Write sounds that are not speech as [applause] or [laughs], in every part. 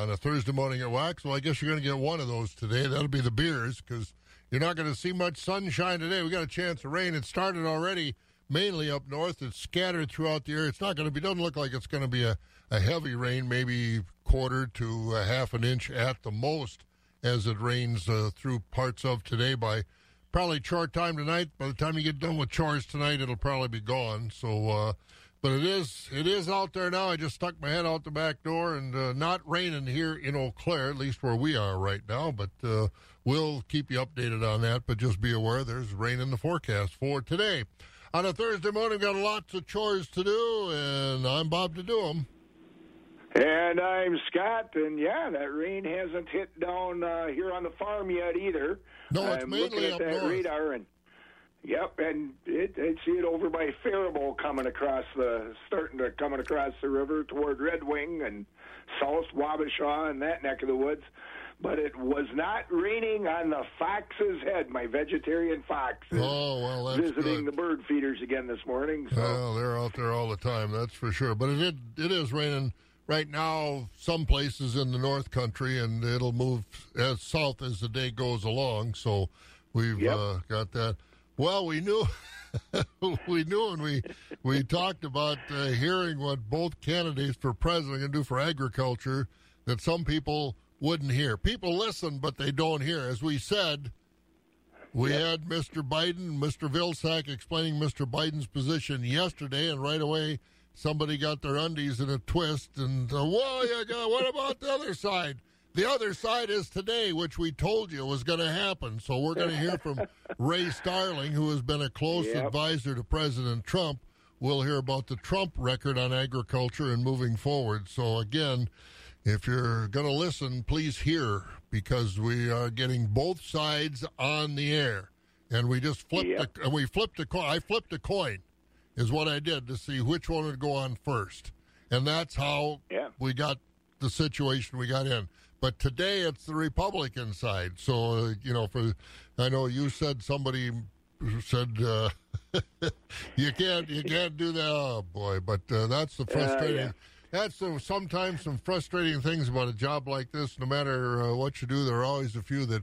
on a Thursday morning at Wax. Well, I guess you're going to get one of those today. That'll be the beers because you're not going to see much sunshine today. We got a chance of rain. It started already mainly up north. It's scattered throughout the area. It's not going to be, doesn't look like it's going to be a, a heavy rain, maybe quarter to a half an inch at the most as it rains uh, through parts of today by probably chore time tonight. By the time you get done with chores tonight, it'll probably be gone. So, uh, but it is it is out there now. I just stuck my head out the back door, and uh, not raining here in Eau Claire, at least where we are right now. But uh, we'll keep you updated on that. But just be aware there's rain in the forecast for today. On a Thursday morning, got lots of chores to do, and I'm Bob to do them. And I'm Scott, and yeah, that rain hasn't hit down uh, here on the farm yet either. No, it's I'm mainly looking at up that north. radar, and yep, and it, I see it over by Faribault coming across the, starting to coming across the river toward Red Wing and South Wabasha and that neck of the woods. But it was not raining on the fox's head. My vegetarian fox is Oh well, that's visiting good. the bird feeders again this morning. So Well, they're out there all the time, that's for sure. But it it, it is raining right now some places in the North Country, and it'll move as south as the day goes along. So we've Yep. uh, got that. Well, we knew. [laughs] we knew and we we talked about uh, hearing what both candidates for president can do for agriculture that some people wouldn't hear. People listen, but they don't hear. As we said, we had Mr. Biden, Mr. Vilsack explaining Mr. Biden's position yesterday, and right away somebody got their undies in a twist. And uh, whoa, you got, what about the other side? The other side is today, which we told you was going to happen. So we're going to hear from [laughs] Ray Starling, who has been a close Yep. advisor to President Trump. We'll hear about the Trump record on agriculture and moving forward. So again, if you're going to listen, please hear because we are getting both sides on the air, and we just flipped Yep. a, and we flipped a coin. I flipped a coin, is what I did to see which one would go on first, and that's how Yeah. we got the situation we got in. But today it's the Republican side. So uh, you know, for I know you said somebody said uh, [laughs] you can't you can't do that. Oh boy! But uh, that's the frustrating. yeah. That's the, sometimes some frustrating things about a job like this. No matter uh, what you do, there are always a few that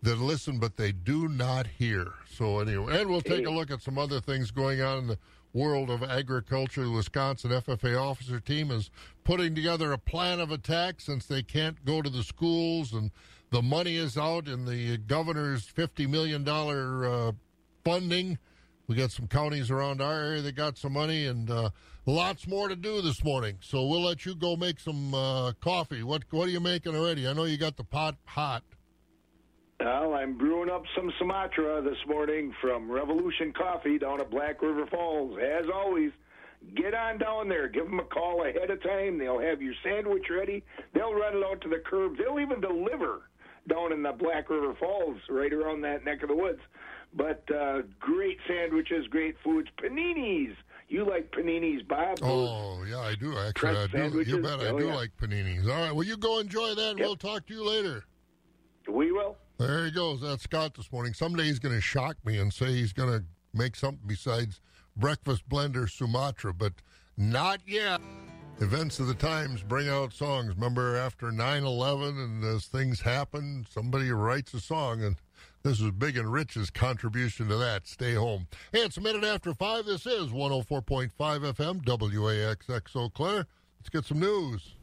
that listen, but they do not hear. So anyway, and we'll take a look at some other things going on in the world of agriculture. Wisconsin FFA officer team is putting together a plan of attack since they can't go to the schools and the money is out in the governor's fifty million dollar uh, funding. We got some counties around our area that got some money and uh, lots more to do this morning. So we'll let you go make some uh, coffee. What what are you making already? I know you got the pot hot. Well, I'm brewing up some Sumatra this morning from Revolution Coffee down at Black River Falls. As always, get on down there. Give them a call ahead of time. They'll have your sandwich ready. They'll run it out to the curb. They'll even deliver down in the Black River Falls, right around that neck of the woods. But uh, great sandwiches, great foods, paninis. You like paninis, Bob? Oh yeah, I do actually. I do. You bet I Oh, do yeah. like paninis. All right, well you go enjoy that. and Yep. We'll talk to you later. We will. There he goes. That's Scott this morning. Someday he's going to shock me and say he's going to make something besides breakfast blender Sumatra, but not yet. Events of the times bring out songs. Remember after 9 11 and as things happen, somebody writes a song, and this is Big and Rich's contribution to that. Stay home. Hey, it's a minute after 5. This is 104.5 FM, WAXX Eau Claire. Let's get some news.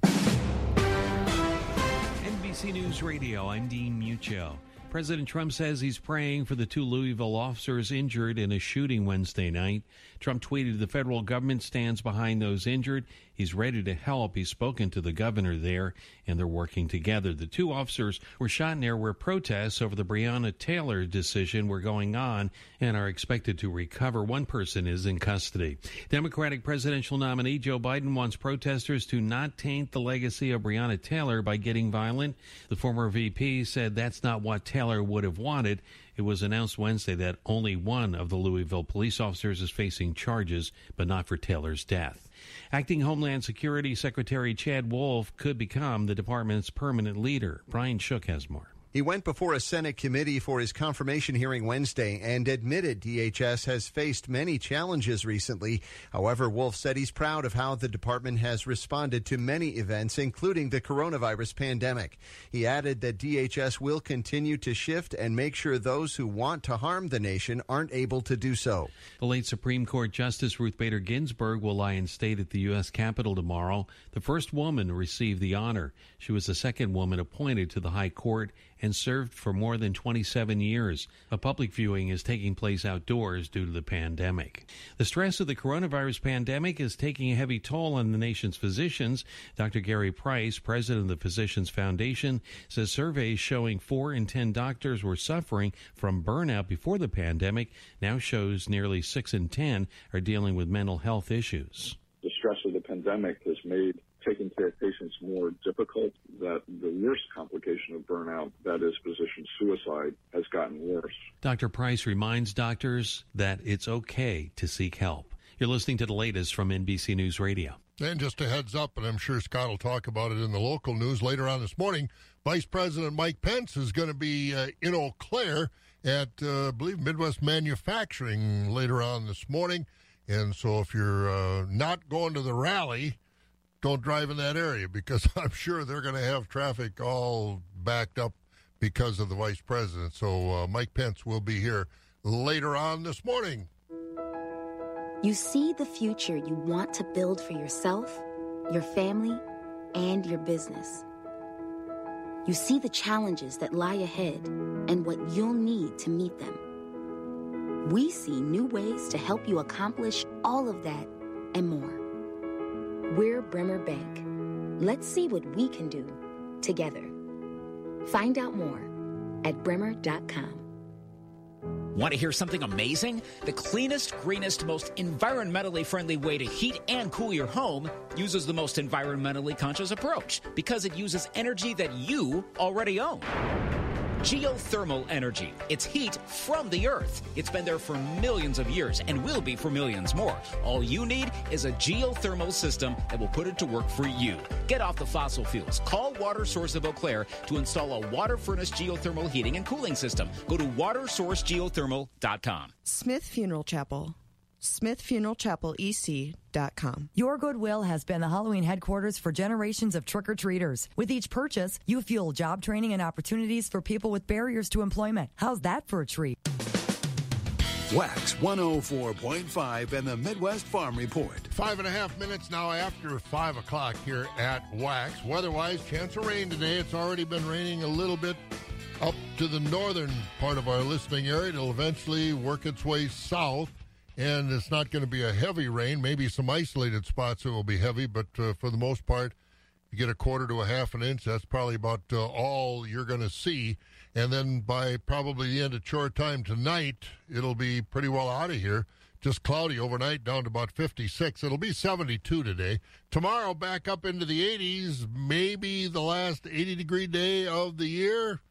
NBC News Radio, I'm Dean Muccio. President Trump says he's praying for the two Louisville officers injured in a shooting Wednesday night. Trump tweeted the federal government stands behind those injured. He's ready to help. He's spoken to the governor there, and they're working together. The two officers were shot near where protests over the Breonna Taylor decision were going on and are expected to recover. One person is in custody. Democratic presidential nominee Joe Biden wants protesters to not taint the legacy of Breonna Taylor by getting violent. The former VP said that's not what Taylor would have wanted. It was announced Wednesday that only one of the Louisville police officers is facing charges, but not for Taylor's death. Acting Homeland Security Secretary Chad Wolf could become the department's permanent leader. Brian Shook has more. He went before a Senate committee for his confirmation hearing Wednesday and admitted DHS has faced many challenges recently. However, Wolf said he's proud of how the department has responded to many events, including the coronavirus pandemic. He added that DHS will continue to shift and make sure those who want to harm the nation aren't able to do so. The late Supreme Court Justice Ruth Bader Ginsburg will lie in state at the U.S. Capitol tomorrow, the first woman to receive the honor. She was the second woman appointed to the High Court and served for more than 27 years. A public viewing is taking place outdoors due to the pandemic. The stress of the coronavirus pandemic is taking a heavy toll on the nation's physicians. Dr. Gary Price, president of the Physicians Foundation, says surveys showing 4 in 10 doctors were suffering from burnout before the pandemic now shows nearly 6 in 10 are dealing with mental health issues. The stress of the pandemic has made taking care of patients more difficult, that the worst complication of burnout, that is physician suicide, has gotten worse. Dr. Price reminds doctors that it's okay to seek help. You're listening to the latest from NBC News Radio. And just a heads up, and I'm sure Scott will talk about it in the local news later on this morning. Vice President Mike Pence is going to be uh, in Eau Claire at, uh, I believe, Midwest Manufacturing later on this morning. And so if you're uh, not going to the rally, don't drive in that area because [laughs] I'm sure they're going to have traffic all backed up because of the vice president. So uh, Mike Pence will be here later on this morning. You see the future you want to build for yourself, your family, and your business. You see the challenges that lie ahead and what you'll need to meet them. We see new ways to help you accomplish all of that and more. We're Bremer Bank. Let's see what we can do together. Find out more at bremer.com. Want to hear something amazing? The cleanest, greenest, most environmentally friendly way to heat and cool your home uses the most environmentally conscious approach because it uses energy that you already own. Geothermal energy. It's heat from the earth. It's been there for millions of years and will be for millions more. All you need is a geothermal system that will put it to work for you. Get off the fossil fuels. Call Water Source of Eau Claire to install a water furnace geothermal heating and cooling system. Go to watersourcegeothermal.com. Smith Funeral Chapel. SmithFuneralChapelEC.com. Your Goodwill has been the Halloween headquarters for generations of trick or treaters. With each purchase, you fuel job training and opportunities for people with barriers to employment. How's that for a treat? Wax 104.5 and the Midwest Farm Report. Five and a half minutes now after five o'clock here at Wax. Weather-wise, chance of rain today. It's already been raining a little bit up to the northern part of our listening area. It'll eventually work its way south and it's not going to be a heavy rain. Maybe some isolated spots it will be heavy, but uh, for the most part, you get a quarter to a half an inch. That's probably about uh, all you're going to see. And then by probably the end of chore time tonight, it'll be pretty well out of here. Just cloudy overnight, down to about 56. It'll be 72 today. Tomorrow, back up into the 80s. Maybe the last 80 degree day of the year.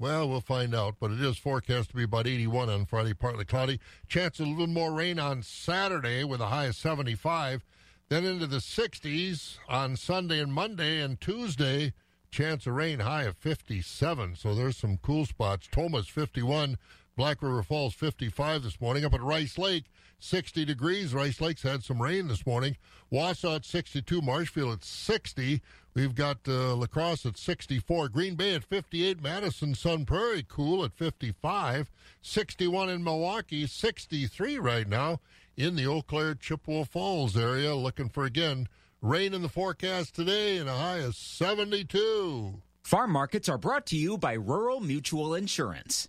Well, we'll find out, but it is forecast to be about 81 on Friday, partly cloudy. Chance of a little more rain on Saturday with a high of 75. Then into the 60s on Sunday and Monday and Tuesday. Chance of rain high of 57. So there's some cool spots. Tomah's 51. Black River Falls 55 this morning. Up at Rice Lake, 60 degrees. Rice Lake's had some rain this morning. Wausau at 62. Marshfield at 60. We've got uh, La Crosse at 64, Green Bay at 58, Madison Sun Prairie cool at 55, 61 in Milwaukee, 63 right now in the Eau Claire Chippewa Falls area. Looking for again rain in the forecast today and a high of 72. Farm markets are brought to you by Rural Mutual Insurance.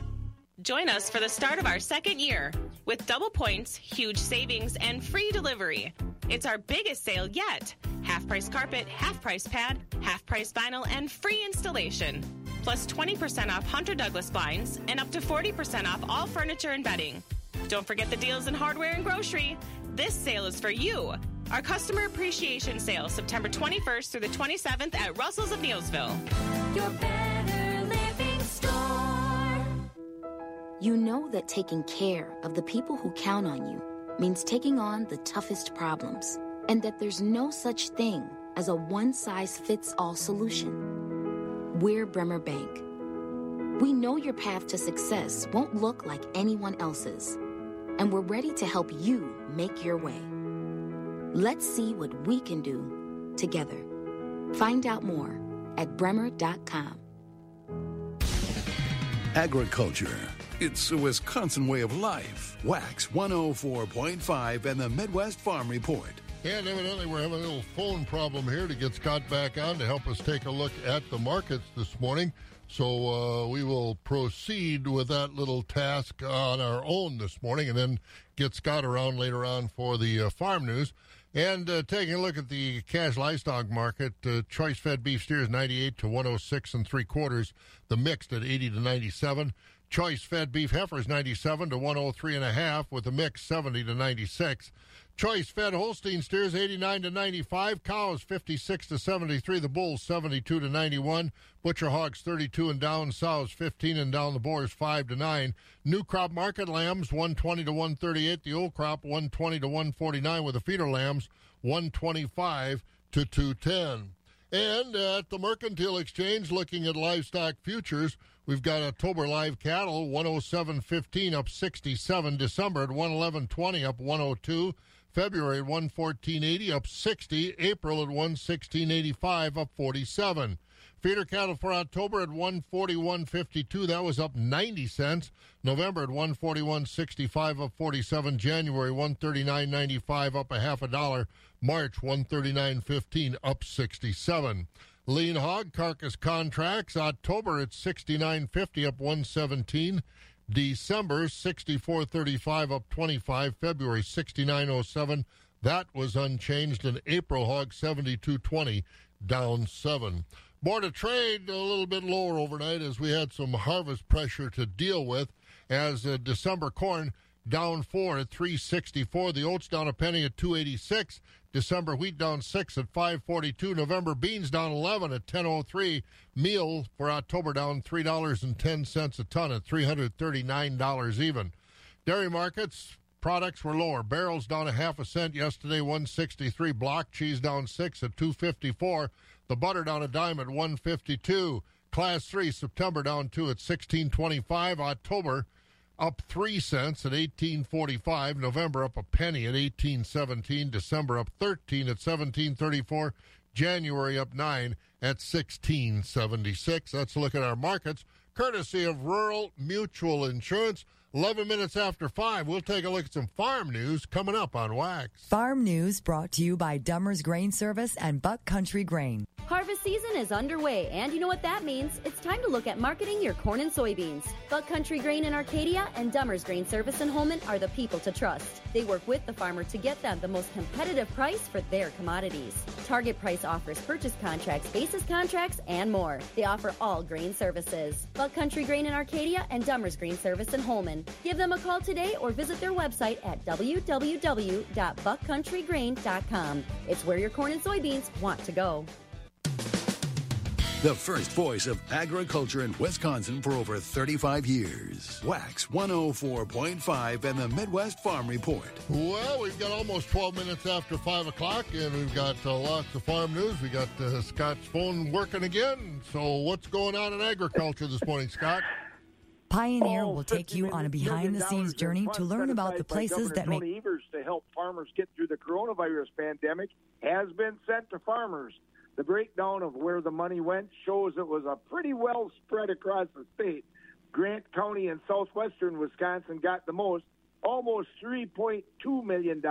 Join us for the start of our second year with double points, huge savings, and free delivery. It's our biggest sale yet. Half price carpet, half price pad, half price vinyl, and free installation. plus 20% off Hunter Douglas blinds, and up to 40% off all furniture and bedding. Don't forget the deals in hardware and grocery. This sale is for you. Our customer appreciation sale, September 21st through the 27th at Russell's of Neillsville. You know that taking care of the people who count on you means taking on the toughest problems, and that there's no such thing as a one size fits all solution. We're Bremer Bank. We know your path to success won't look like anyone else's, and we're ready to help you make your way. Let's see what we can do together. Find out more at bremer.com. Agriculture. It's a Wisconsin way of life. Wax 104.5 and the Midwest Farm Report. And evidently, we're having a little phone problem here to get Scott back on to help us take a look at the markets this morning. So uh, we will proceed with that little task on our own this morning and then get Scott around later on for the uh, farm news. And uh, taking a look at the cash livestock market, uh, choice fed beef steers 98 to 106 and three quarters, the mixed at 80 to 97. Choice fed beef heifers 97 to 103 and a half, with the mix 70 to 96. Choice fed Holstein steers 89 to 95, cows 56 to 73, the bulls 72 to 91, butcher hogs 32 and down, sows 15 and down, the boars 5 to 9. New crop market lambs 120 to 138, the old crop 120 to 149, with the feeder lambs 125 to 210. And at the Mercantile Exchange, looking at livestock futures, we've got October live cattle 107.15 up 67, December at 111.20 up 102. February at 114.80 up 60, April at 116.85 up 47. Feeder cattle for October at 141.52, that was up 90 cents. November at 141.65 up 47. January 139.95 up a half a dollar. March 139.15 up 67. Lean hog carcass contracts October at 69.50 up 117. December 64.35 up 25. February 69.07 that was unchanged. And April hog 72.20 down seven. Board of Trade a little bit lower overnight as we had some harvest pressure to deal with. As uh, December corn down four at 364, the oats down a penny at 286. December wheat down six at 542. November beans down 11 at 1003. Meal for October down three dollars and ten cents a ton at 339 dollars even. Dairy markets products were lower. Barrels down a half a cent yesterday, 163. Block cheese down six at 254. The butter down a dime at 152. Class 3, September down 2 at 1625. October up 3 cents at 1845. November up a penny at 1817. December up 13 at 1734. January up 9 at 1676. Let's look at our markets courtesy of Rural Mutual Insurance. 11 minutes after 5, we'll take a look at some farm news coming up on Wax. Farm news brought to you by Dummer's Grain Service and Buck Country Grain. Harvest season is underway, and you know what that means. It's time to look at marketing your corn and soybeans. Buck Country Grain in Arcadia and Dummer's Grain Service in Holmen are the people to trust. They work with the farmer to get them the most competitive price for their commodities. Target Price offers purchase contracts, basis contracts, and more. They offer all grain services. Buck Country Grain in Arcadia and Dummer's Grain Service in Holmen. Give them a call today or visit their website at www.buckcountrygrain.com. It's where your corn and soybeans want to go. The first voice of agriculture in Wisconsin for over 35 years. Wax 104.5 and the Midwest Farm Report. Well, we've got almost 12 minutes after 5 o'clock, and we've got uh, lots of farm news. We got uh, Scott's phone working again. So, what's going on in agriculture this morning, Scott? Pioneer oh, will take you on a behind the scenes journey to learn about the places that make. Tony Evers to help farmers get through the coronavirus pandemic has been sent to farmers. The breakdown of where the money went shows it was a pretty well spread across the state. Grant County and southwestern Wisconsin got the most, almost $3.2 million,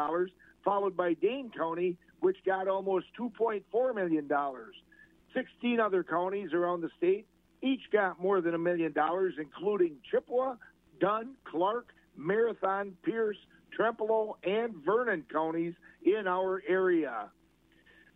followed by Dane County, which got almost $2.4 million. 16 other counties around the state each got more than a million dollars, including Chippewa, Dunn, Clark, Marathon, Pierce, Trempealeau, and Vernon counties in our area.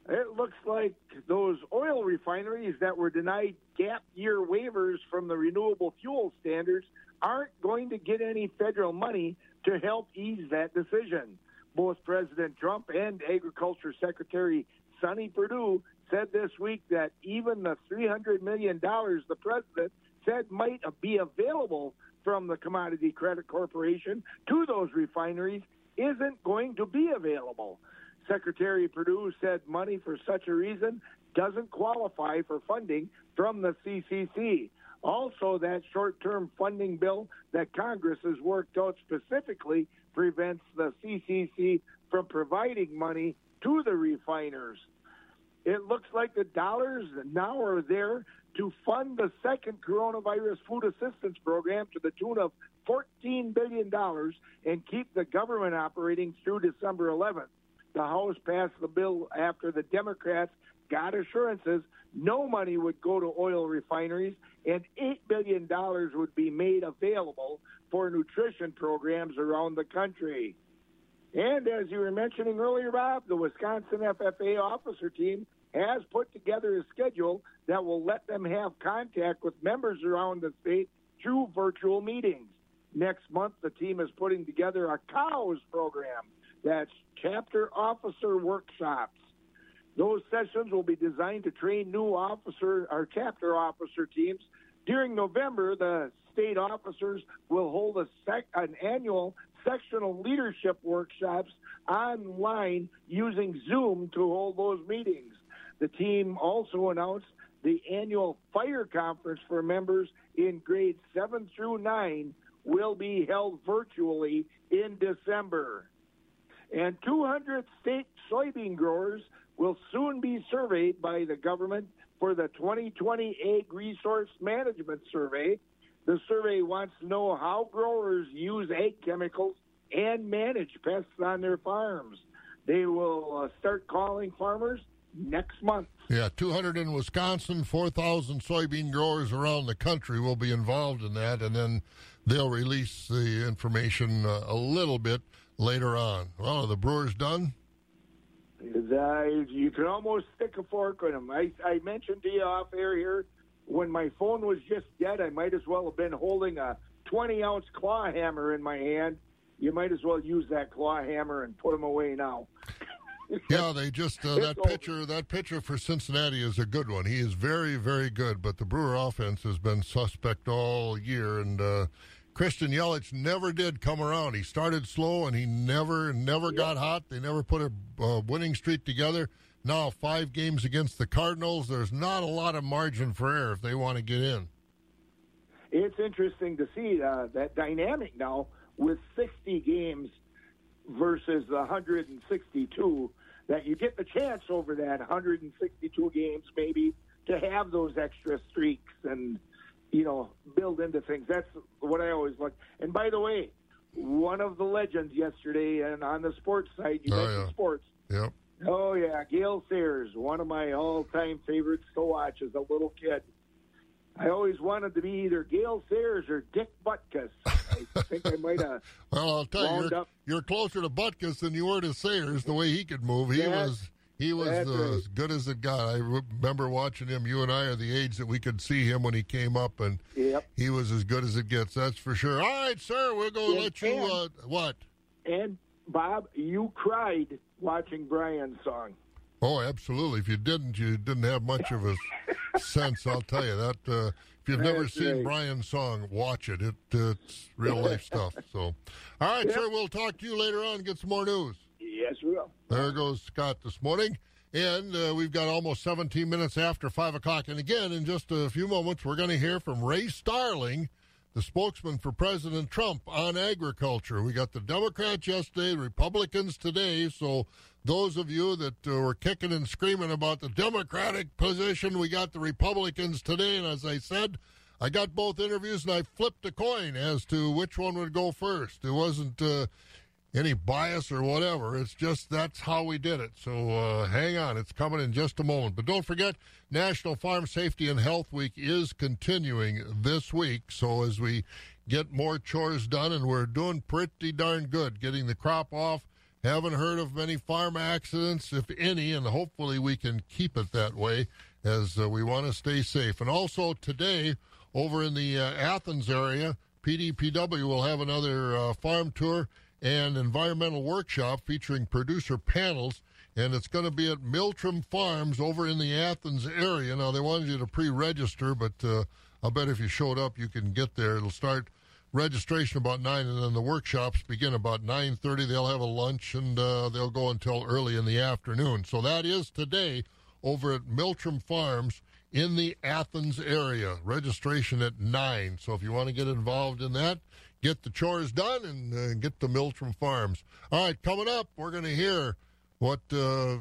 It looks like those oil refineries that were denied gap year waivers from the renewable fuel standards aren't going to get any federal money to help ease that decision. Both President Trump and Agriculture Secretary Sonny Perdue said this week that even the $300 million the president said might be available from the Commodity Credit Corporation to those refineries isn't going to be available. Secretary Perdue said money for such a reason doesn't qualify for funding from the CCC. Also, that short term funding bill that Congress has worked out specifically prevents the CCC from providing money to the refiners. It looks like the dollars now are there to fund the second coronavirus food assistance program to the tune of $14 billion and keep the government operating through December 11th. The House passed the bill after the Democrats got assurances no money would go to oil refineries and $8 billion would be made available for nutrition programs around the country. And as you were mentioning earlier, Bob, the Wisconsin FFA officer team has put together a schedule that will let them have contact with members around the state through virtual meetings. Next month, the team is putting together a COWS program that's chapter officer workshops. Those sessions will be designed to train new officer or chapter officer teams. During November, the state officers will hold a sec- an annual sectional leadership workshops online using Zoom to hold those meetings. The team also announced the annual fire conference for members in grades 7 through 9 will be held virtually in December. And 200 state soybean growers will soon be surveyed by the government for the 2020 Ag Resource Management Survey. The survey wants to know how growers use ag chemicals and manage pests on their farms. They will uh, start calling farmers next month. Yeah, 200 in Wisconsin, 4,000 soybean growers around the country will be involved in that, and then they'll release the information uh, a little bit later on. Well, are the Brewers done? Uh, you can almost stick a fork in them. I, I mentioned to you off air here when my phone was just dead, I might as well have been holding a 20 ounce claw hammer in my hand. You might as well use that claw hammer and put them away now. [laughs] yeah, they just uh, that pitcher that pitcher for Cincinnati is a good one. He is very very good, but the Brewer offense has been suspect all year and uh, Christian Yelich never did come around. He started slow and he never never got hot. They never put a uh, winning streak together. Now, 5 games against the Cardinals, there's not a lot of margin for error if they want to get in. It's interesting to see uh, that dynamic now with 60 games versus the 162 that you get the chance over that 162 games maybe to have those extra streaks and you know build into things. That's what i always like and by the way one of the legends yesterday and on the sports side you Oh, mentioned yeah. sports. Yep. oh yeah gale sayers one of my all-time favorites to watch as a little kid. I always wanted to be either gale sayers or dick butkus [laughs] i think i might have [laughs] Well, I'll tell you, you're, you're closer to Butkus than you were to Sayers. The way he could move, he That's- was he was uh, right. as good as it got. I remember watching him. You and I are the age that we could see him when he came up, and Yep. he was as good as it gets. That's for sure. All right, sir, we're going to let you. and- Uh, what? And Bob, you cried watching Brian's song. Oh, absolutely. If you didn't, you didn't have much of a [laughs] sense. I'll tell you that. Uh, if you've never That's seen right. Brian's song, watch it. It it's real life stuff. So, all right, Yep. sir. We'll talk to you later on. and Get some more news. Yes, we will. There goes Scott this morning. And uh, we've got almost 17 minutes after 5 o'clock. And again, in just a few moments, we're going to hear from Ray Starling, the spokesman for President Trump on agriculture. We got the Democrats yesterday, Republicans today. So those of you that uh, were kicking and screaming about the Democratic position, we got the Republicans today. And as I said, I got both interviews and I flipped a coin as to which one would go first. It wasn't. Uh, any bias or whatever. It's just that's how we did it. So uh, hang on, it's coming in just a moment. But don't forget, National Farm Safety and Health Week is continuing this week. So as we get more chores done, and we're doing pretty darn good getting the crop off, Haven't heard of many farm accidents, if any, and hopefully we can keep it that way as uh, we want to stay safe. And also today, over in the uh, Athens area, PDPW will have another uh, farm tour and environmental workshop featuring producer panels, and it's going to be at Miltrim Farms over in the Athens area. Now, they wanted you to pre register, but uh, I'll bet if you showed up, you can get there. It'll start registration about 9 and then the workshops begin about 9.30 they'll have a lunch and uh, they'll go until early in the afternoon. So that is today over at miltrim farms in the athens area. Registration at 9 so if you want to get involved in that get the chores done and uh, get to miltrim farms. All right coming up we're going to hear what uh,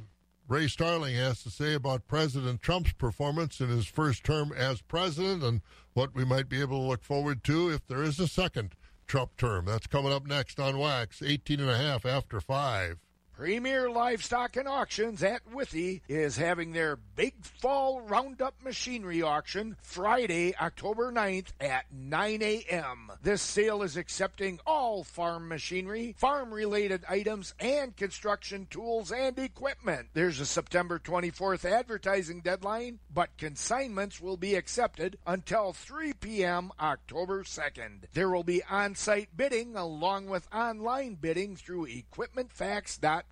ray starling has to say about president trump's performance in his first term as president and what we might be able to look forward to if there is a second Trump term. That's coming up next on Wax, 18 and a half after 5. Premier Livestock and Auctions at Withee is having their Big Fall Roundup Machinery Auction Friday, October 9th at 9 a.m. This sale is accepting all farm machinery, farm related items, and construction tools and equipment. There's a September 24th advertising deadline, but consignments will be accepted until 3 p.m. October 2nd. There will be on site bidding along with online bidding through equipmentfacts.com.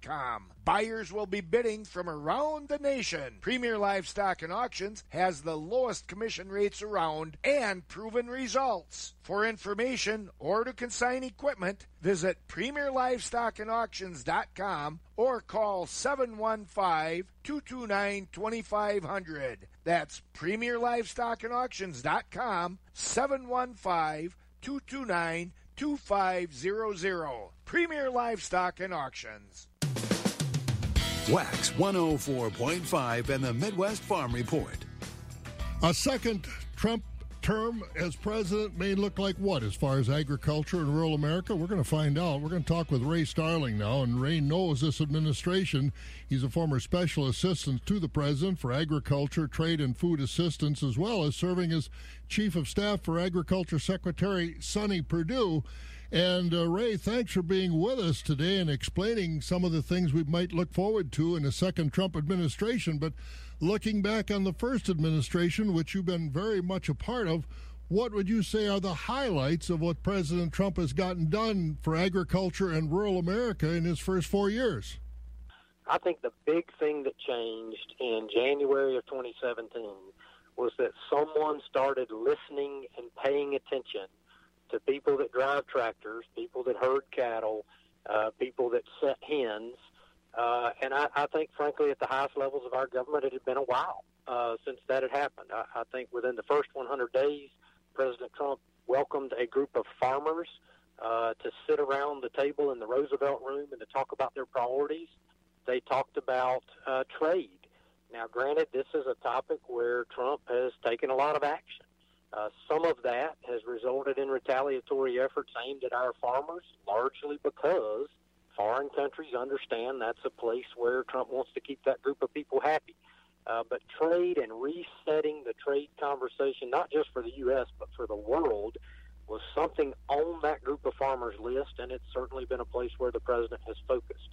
Buyers will be bidding from around the nation. Premier Livestock and Auctions has the lowest commission rates around and proven results. For information or to consign equipment, visit premierlivestockandauctions.com or call 715-229-2500. That's premierlivestockandauctions.com 715-229-2500. Premier Livestock and Auctions. Wax 104.5 and the Midwest Farm Report. A second Trump term as president may look like what as far as agriculture in rural America? We're going to find out. We're going to talk with Ray Starling now, and Ray knows this administration. He's a former special assistant to the president for agriculture, trade, and food assistance, as well as serving as chief of staff for Agriculture Secretary Sonny Perdue. And uh, Ray, thanks for being with us today and explaining some of the things we might look forward to in a second Trump administration. But looking back on the first administration, which you've been very much a part of, what would you say are the highlights of what President Trump has gotten done for agriculture and rural America in his first four years? I think the big thing that changed in January of 2017 was that someone started listening and paying attention to people that drive tractors, people that herd cattle, uh, people that set hens. Uh, and I, I think, frankly, at the highest levels of our government, it had been a while uh, since that had happened. I, I think within the first 100 days, President Trump welcomed a group of farmers uh, to sit around the table in the Roosevelt room and to talk about their priorities. They talked about uh, trade. Now, granted, this is a topic where Trump has taken a lot of action. Uh, some of that has resulted in retaliatory efforts aimed at our farmers, largely because foreign countries understand that's a place where Trump wants to keep that group of people happy. Uh, but trade and resetting the trade conversation, not just for the U.S., but for the world, was something on that group of farmers' list, and it's certainly been a place where the president has focused.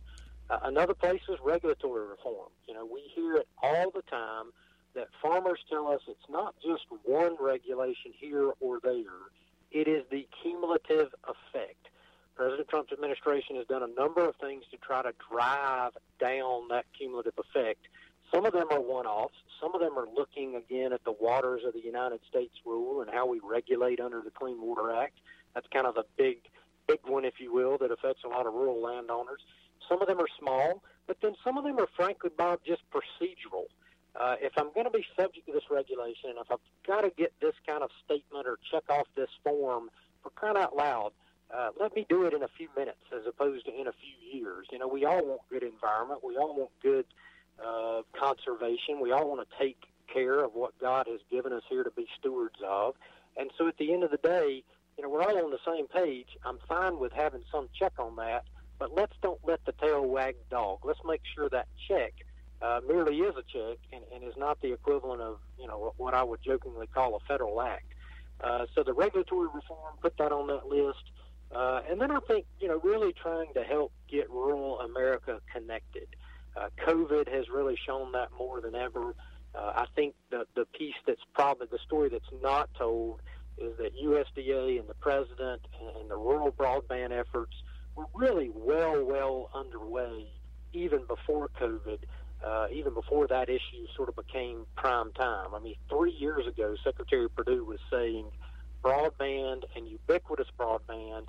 Uh, another place is regulatory reform. You know, we hear it all the time that farmers tell us it's not just one regulation here or there, it is the cumulative effect. President Trump's administration has done a number of things to try to drive down that cumulative effect. Some of them are one offs, some of them are looking again at the waters of the United States rule and how we regulate under the Clean Water Act. That's kind of a big, big one, if you will, that affects a lot of rural landowners. Some of them are small, but then some of them are, frankly, Bob, just procedural uh, if I'm going to be subject to this regulation, and if I've got to get this kind of statement or check off this form for crying out loud, uh, let me do it in a few minutes as opposed to in a few years. You know, we all want good environment. We all want good uh, conservation. We all want to take care of what God has given us here to be stewards of. And so at the end of the day, you know, we're all on the same page. I'm fine with having some check on that, but let's don't let the tail wag the dog. Let's make sure that check uh, merely is a check and, and is not the equivalent of you know what I would jokingly call a federal act. Uh, so the regulatory reform put that on that list. Uh, and then I think, you know, really trying to help get rural America connected. Uh, COVID has really shown that more than ever. Uh, I think the, the piece that's probably the story that's not told is that USDA and the president and the rural broadband efforts were really well, well underway even before COVID, uh, even before that issue sort of became prime time. I mean, three years ago, Secretary Perdue was saying broadband and ubiquitous broadband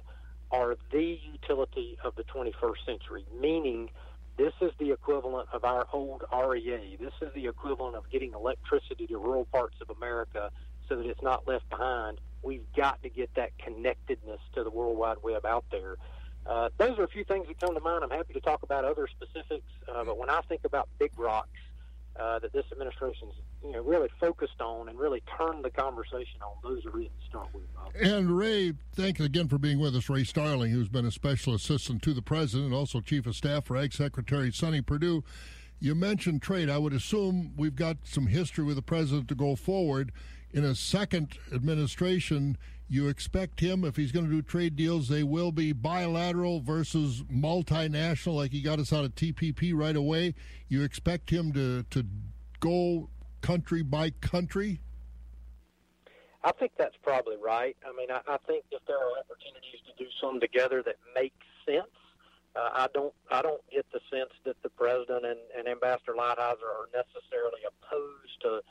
are the utility of the 21st century, meaning this is the equivalent of our old REA. This is the equivalent of getting electricity to rural parts of America so that it's not left behind. We've got to get that connectedness to the World Wide Web out there. Uh, those are a few things that come to mind. I'm happy to talk about other specifics, uh, but when I think about big rocks uh, that this administration's you know really focused on and really turned the conversation on, those are it to start with. Bob. And Ray, thank you again for being with us. Ray Starling, who's been a special assistant to the president and also chief of staff for Ag Secretary Sonny Perdue. You mentioned trade. I would assume we've got some history with the president to go forward. In a second administration, you expect him, if he's going to do trade deals, they will be bilateral versus multinational, like he got us out of TPP right away. You expect him to, to go country by country? I think that's probably right. I mean, I, I think if there are opportunities to do some together that make sense, uh, I don't. I don't get the sense that the president and, and Ambassador Lighthizer are necessarily opposed to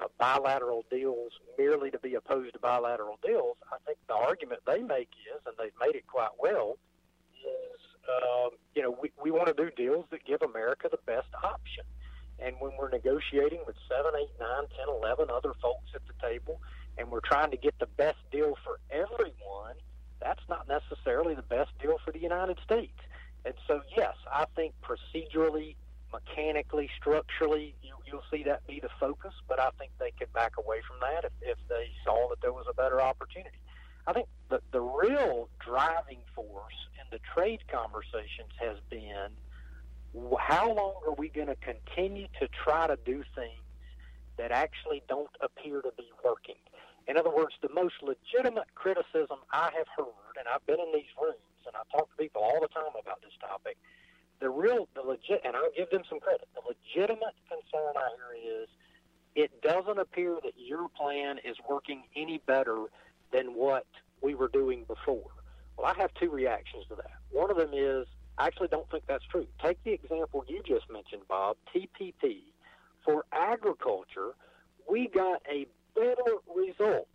uh, bilateral deals merely to be opposed to bilateral deals. I think the argument they make is, and they've made it quite well, is um, you know we, we want to do deals that give America the best option. And when we're negotiating with seven, eight, nine, ten, eleven other folks at the table, and we're trying to get the best deal for everyone, that's not necessarily the best deal for the United States. And so, yes, I think procedurally, mechanically, structurally, you, you'll see that be the focus, but I think they could back away from that if, if they saw that there was a better opportunity. I think the, the real driving force in the trade conversations has been how long are we going to continue to try to do things that actually don't appear to be working? In other words, the most legitimate criticism I have heard, and I've been in these rooms and I talk to people all the time about this topic. The real, the legit, and I'll give them some credit. The legitimate concern I hear is it doesn't appear that your plan is working any better than what we were doing before. Well, I have two reactions to that. One of them is I actually don't think that's true. Take the example you just mentioned, Bob, TPP. For agriculture, we got a better result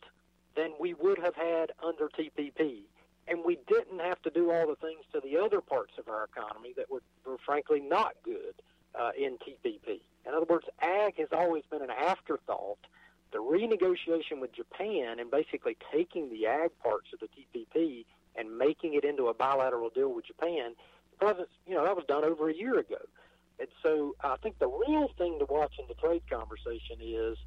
than we would have had under TPP. And we didn't have to do all the things to the other parts of our economy that were, were frankly not good uh, in TPP. In other words, ag has always been an afterthought. The renegotiation with Japan and basically taking the ag parts of the TPP and making it into a bilateral deal with Japan, president, you know, that was done over a year ago. And so I think the real thing to watch in the trade conversation is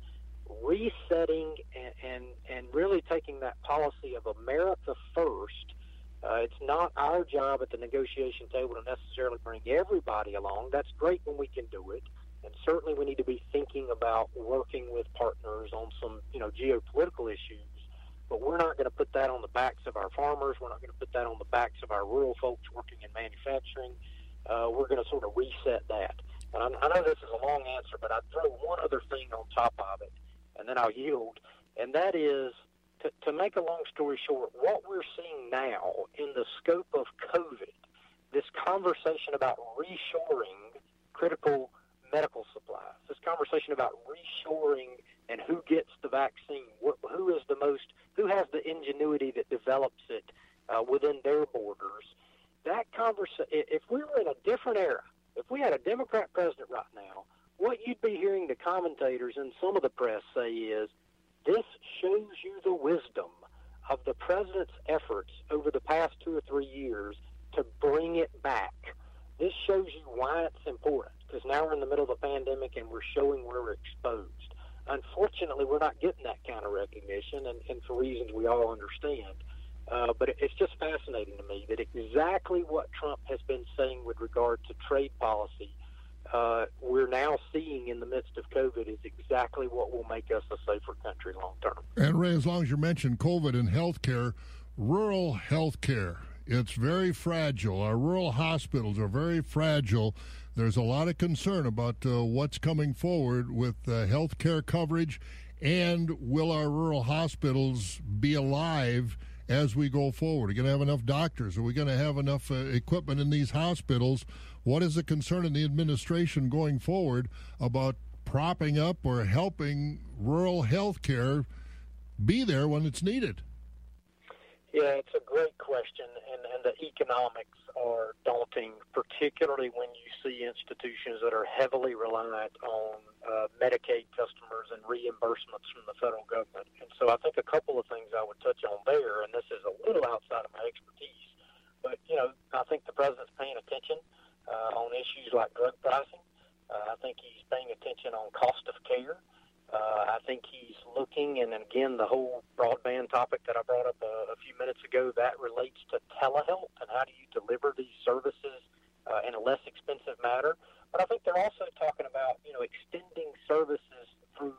resetting and, and, and really taking that policy of America first. Uh, it's not our job at the negotiation table to necessarily bring everybody along. That's great when we can do it. And certainly we need to be thinking about working with partners on some, you know, geopolitical issues. But we're not going to put that on the backs of our farmers. We're not going to put that on the backs of our rural folks working in manufacturing. Uh, we're going to sort of reset that. And I, I know this is a long answer, but I'd throw one other thing on top of it, and then I'll yield. And that is, to, to make a long story short, what we're seeing now in the scope of COVID, this conversation about reshoring critical medical supplies, this conversation about reshoring and who gets the vaccine, wh- who is the most, who has the ingenuity that develops it uh, within their borders. That conversation, if we were in a different era, if we had a Democrat president right now, what you'd be hearing the commentators and some of the press say is, this shows you the wisdom of the president's efforts over the past two or three years to bring it back. This shows you why it's important because now we're in the middle of a pandemic and we're showing where we're exposed. Unfortunately, we're not getting that kind of recognition, and, and for reasons we all understand. Uh, but it's just fascinating to me that exactly what Trump has been saying with regard to trade policy, uh, we're now seeing in the midst of COVID is exactly what will make us a safer country long term. And Ray, as long as you mentioned COVID and health care, rural health care It's very fragile. Our rural hospitals are very fragile. There's a lot of concern about uh, what's coming forward with uh, health care coverage and will our rural hospitals be alive as we go forward? Are we going to have enough doctors? Are we going to have enough uh, equipment in these hospitals? What is the concern in the administration going forward about propping up or helping rural health care be there when it's needed? Yeah, it's a great question, and, and the economics are daunting, particularly when you see institutions that are heavily reliant on uh, Medicaid customers and reimbursements from the federal government. And so I think a couple of things I would touch on there, and this is a little outside of my expertise, but, you know, I think the president's paying attention uh, on issues like drug pricing. Uh, I think he's paying attention on cost of care. Uh, I think he's looking, and again, the whole broadband topic that I brought up a, a few minutes ago, that relates to telehealth and how do you deliver these services uh, in a less expensive manner. But I think they're also talking about, you know, extending services through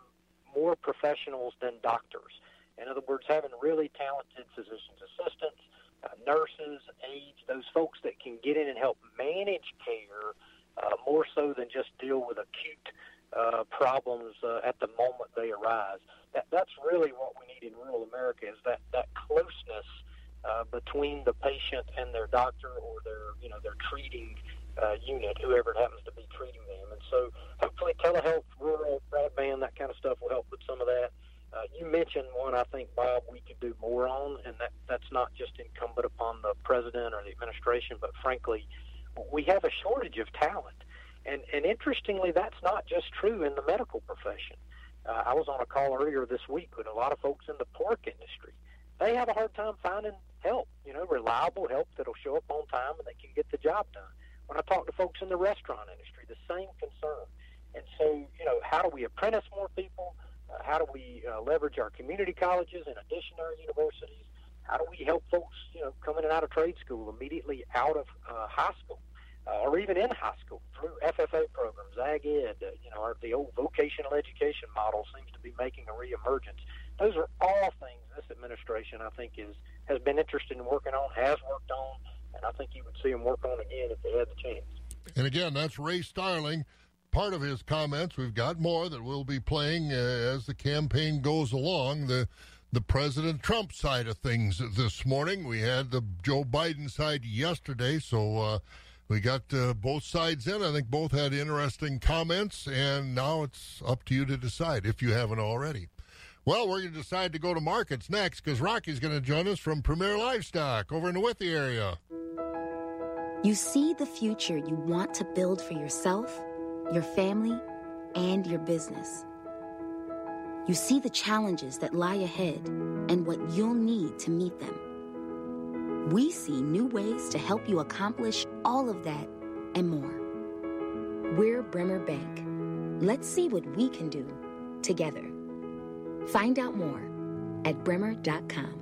more professionals than doctors. In other words, having really talented physician's assistants, uh, nurses, aides, those folks that can get in and help manage care uh, more so than just deal with acute uh, problems uh, at the moment they arise. That, that's really what we need in rural America is that, that closeness uh, between the patient and their doctor or their you know their treating uh, unit, whoever it happens to be treating them. And so hopefully telehealth, rural broadband, that kind of stuff will help with some of that. Uh, you mentioned one I think, Bob, we could do more on, and that, that's not just incumbent upon the president or the administration, but frankly, we have a shortage of talent. And, and interestingly, that's not just true in the medical profession. Uh, I was on a call earlier this week with a lot of folks in the pork industry. They have a hard time finding help, you know, reliable help that'll show up on time and they can get the job done. When I talk to folks in the restaurant industry, the same concern. And so, you know, how do we apprentice more people? Uh, how do we uh, leverage our community colleges in addition to our universities? How do we help folks, you know, coming out of trade school immediately out of uh, high school? uh, or even in high school through FFA programs, Ag Ed, uh, you know, our, the old vocational education model seems to be making a reemergence. Those are all things this administration, I think, is has been interested in working on, has worked on, and I think you would see them work on again if they had the chance. And again, that's Ray Starling. Part of his comments, we've got more that we'll be playing uh, as the campaign goes along. The the President Trump side of things this morning. We had the Joe Biden side yesterday, so uh, we got uh, both sides in. I think both had interesting comments, and now it's up to you to decide if you haven't already. Well, we're going to decide to go to markets next because Rocky's going to join us from Premier Livestock over in the Withee area. You see the future you want to build for yourself, your family, and your business. You see the challenges that lie ahead and what you'll need to meet them. We see new ways to help you accomplish all of that and more. We're Bremer Bank. Let's see what we can do together. Find out more at bremer.com.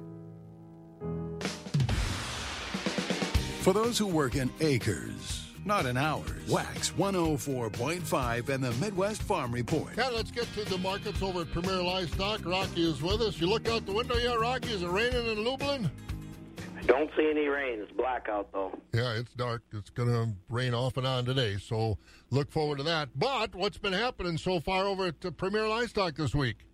For those who work in acres, not in hours, Wax 104.5 and the Midwest Farm Report. Yeah, let's get to the markets over at Premier Livestock. Rocky is with us. You look out the window yeah, Rocky? Is it raining in Lublin? Don't see any rain. It's black out though. Yeah, it's dark. It's going to rain off and on today, so look forward to that. But what's been happening so far over at uh, Premier Livestock this week?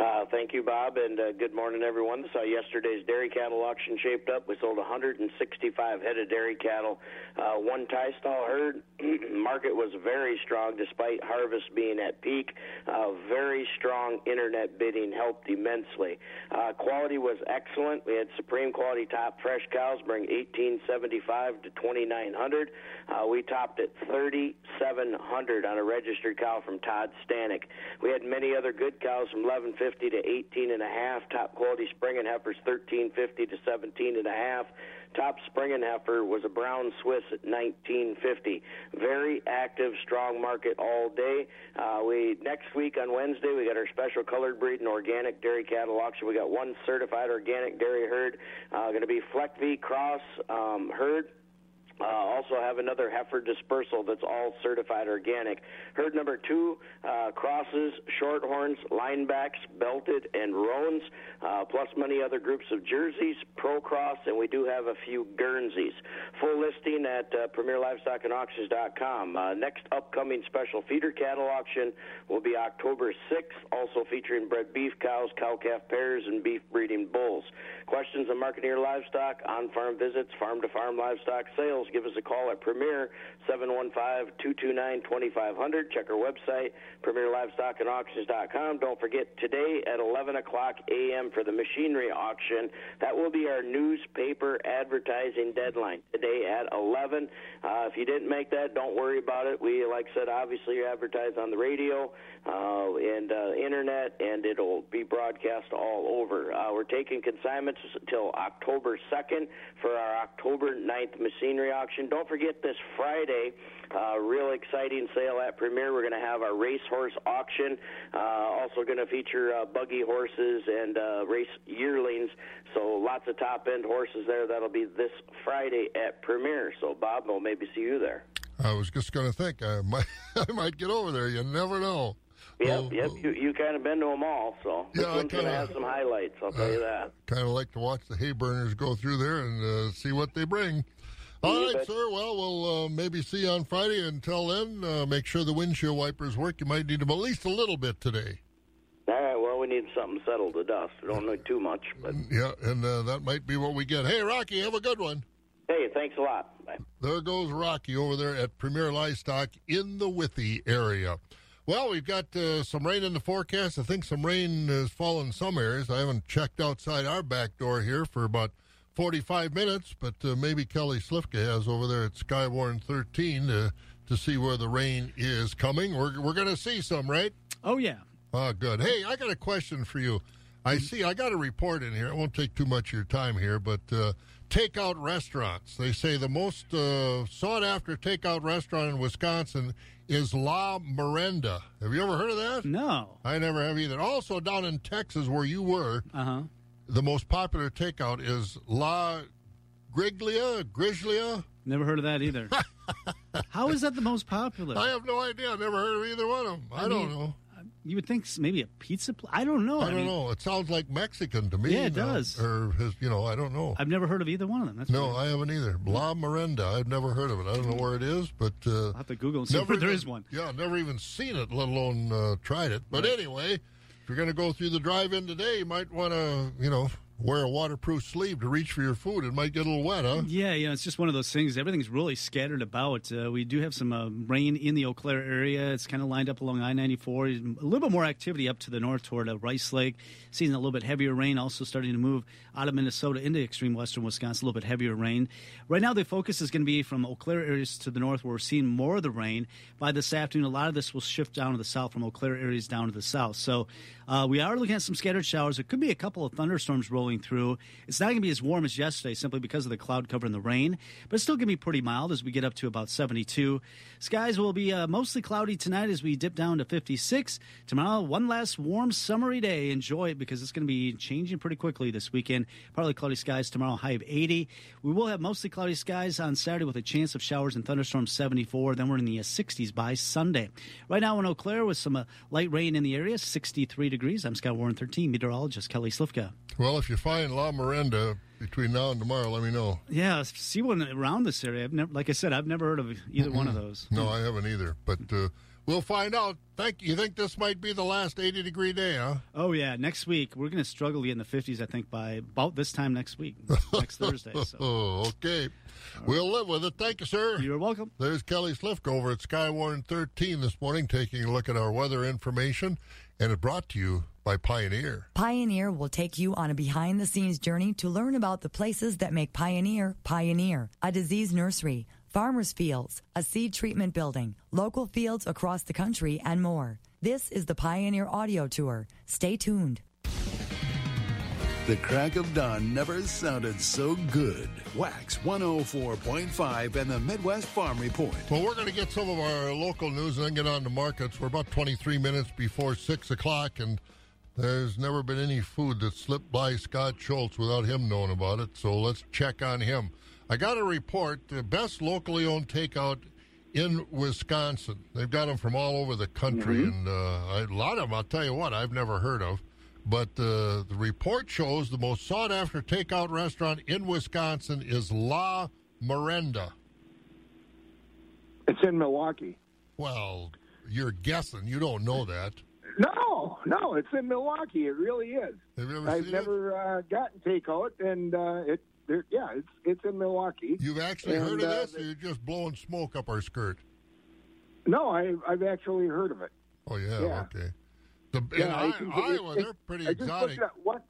Uh, thank you, Bob, and uh, good morning, everyone. Saw yesterday's dairy cattle auction shaped up. We sold 165 head of dairy cattle, uh, one tie stall herd. [clears throat] Market was very strong despite harvest being at peak. Uh, very strong internet bidding helped immensely. Uh, quality was excellent. We had supreme quality top fresh cows bring 1875 to 2900. Uh, we topped at 3700 on a registered cow from Todd Stanek. We had many other good cows from 1150 to 18 and a half. Top quality spring and heifers 1350 to 17 and a half. Top spring and heifer was a brown Swiss at 1950. Very active, strong market all day. Uh, we next week on Wednesday we got our special colored breed and organic dairy cattle auction. We got one certified organic dairy herd. Uh, going to be Fleckvieh Cross um, herd Uh, also have another heifer dispersal that's all certified organic. Herd number two, uh, crosses, shorthorns, linebacks, belted, and roans, uh, plus many other groups of jerseys, pro cross, and we do have a few Guernseys. Full listing at uh, PremierLivestockAndAuctions.com. Uh, next upcoming special feeder cattle auction will be October 6th, also featuring bred beef cows, cow calf pairs, and beef breeding bulls. Questions on marketing your livestock, on farm visits, farm to farm livestock sales, give us a call at Premier 715 229 2500. Check our website, PremierLivestockAndAuctions.com. Don't forget today at 11 o'clock a.m. for the machinery auction. That will be our newspaper advertising deadline today at 11. Uh, if you didn't make that, don't worry about it. We, like I said, obviously advertise on the radio uh, and uh, internet, and it'll be broadcast all over. Uh, we're taking consignments until October 2nd for our October 9th machinery auction. Don't forget this Friday. Uh, real exciting sale at Premier. We're going to have our racehorse auction. Uh, also going to feature uh, buggy horses and uh, race yearlings. So lots of top end horses there. That'll be this Friday at Premier. So Bob, we'll maybe see you there. I was just going to think I might, [laughs] I might get over there. You never know. Yep, Oh, yep. You, you kind of been to them all, so this Yeah, I one's going to have some highlights. I'll tell you that. Kind of like to watch the hay burners go through there and uh, see what they bring. All You right, sir. Well, we'll uh, maybe see you on Friday. Until then, uh, make sure the windshield wipers work. You might need them at least a little bit today. All right. Well, we need something settled to dust. We don't need too much, but Yeah, and uh, that might be what we get. Hey, Rocky, have a good one. hey, thanks a lot. Bye. There goes Rocky over there at Premier Livestock in the Withee area. Well, we've got uh, some rain in the forecast. I think some rain has fallen in some areas. I haven't checked outside our back door here for about 45 minutes, but uh, maybe Kelly Slifka has over there at Skywarn 13 to, to see where the rain is coming. We're, we're going to see some, right? Oh, yeah. Oh, good. Hey, I got a question for you. I see, I got a report in here. It won't take too much of your time here, but uh, takeout restaurants. They say the most uh, sought after takeout restaurant in Wisconsin is La Merenda. Have you ever heard of that? No. I never have either. Also, down in Texas, where you were, uh-huh. the most popular takeout is La Griglia, Griglia. Never heard of that either. [laughs] How is that the most popular? I have no idea. I've never heard of either one of them. I, don't know. You would think maybe a pizza. Pl- I don't know. I don't mean, know. It sounds like Mexican to me. Yeah, it now. does. Or his, you know, I don't know. I've never heard of either one of them. That's no, weird. I haven't either. La Merenda. I've never heard of it. I don't know where it is, but uh, I'll have to Google and see where there is one. Yeah, never even seen it, let alone uh, tried it. But anyway, if you're going to go through the drive-in today, you might want to, you know, wear a waterproof sleeve to reach for your food. It might get a little wet, huh? Yeah, you know, it's just one of those things. Everything's really scattered about. Uh, we do have some uh, rain in the Eau Claire area. It's kind of lined up along I 94. A little bit more activity up to the north toward uh, Rice Lake. Seeing a little bit heavier rain also starting to move out of Minnesota into extreme western Wisconsin, a little bit heavier rain. Right now, the focus is going to be from Eau Claire areas to the north where we're seeing more of the rain. By this afternoon, a lot of this will shift down to the south from Eau Claire areas down to the south. So uh, we are looking at some scattered showers. It could be a couple of thunderstorms rolling through. It's not going to be as warm as yesterday simply because of the cloud cover and the rain, but it's still going to be pretty mild as we get up to about 72. Skies will be uh, mostly cloudy tonight as we dip down to 56. Tomorrow, one last warm summery day. Enjoy it because it's going to be changing pretty quickly this weekend. Partly cloudy skies tomorrow, high of 80. We will have mostly cloudy skies on Saturday with a chance of showers and thunderstorms 74. Then we're in the uh, 60s by Sunday. Right now in Eau Claire with some uh, light rain in the area, 63 degrees. I'm Skywarn 13, meteorologist Kelly Slivka. Well, if you find La Merenda between now and tomorrow, let me know. Yeah, see one around this area. I've never, like I said, I've never heard of either one of those. No, I haven't either. But uh, we'll find out. Thank you You think this might be the last 80 degree day, huh? Oh yeah, next week we're going to struggle to get in the 50s. I think by about this time next week, next Thursday. So. Oh, [laughs] okay. We'll live with it. Thank you, sir. You're welcome. There's Kelly Slifka over at Skywarn 13 this morning taking a look at our weather information, and it brought to you by Pioneer. Pioneer will take you on a behind the scenes journey to learn about the places that make Pioneer Pioneer, a disease nursery, farmers' fields, a seed treatment building, local fields across the country, and more. This is the Pioneer Audio Tour. Stay tuned. The crack of dawn never sounded so good. Wax 104.5 and the Midwest Farm Report. Well, we're going to get some of our local news and then get on to markets. We're about 23 minutes before 6 o'clock, and there's never been any food that slipped by Scott Schultz without him knowing about it, so let's check on him. I got a report the best locally owned takeout in Wisconsin. They've got them from all over the country, Mm-hmm. and uh, a lot of them, I'll tell you what, I've never heard of. But uh, the report shows the most sought after takeout restaurant in Wisconsin is La Merenda. It's in Milwaukee. Well, you're guessing. You don't know that. No, no, it's in Milwaukee. It really is. Have you ever I've never uh, gotten takeout, and uh, it, there, yeah, it's it's in Milwaukee. You've actually And, heard of uh, this, or you're just blowing smoke up our skirt? No, I, I've actually heard of it. Oh, yeah, Yeah. okay. The, Yeah, in I can- Iowa, it- they're pretty I exotic. up. What?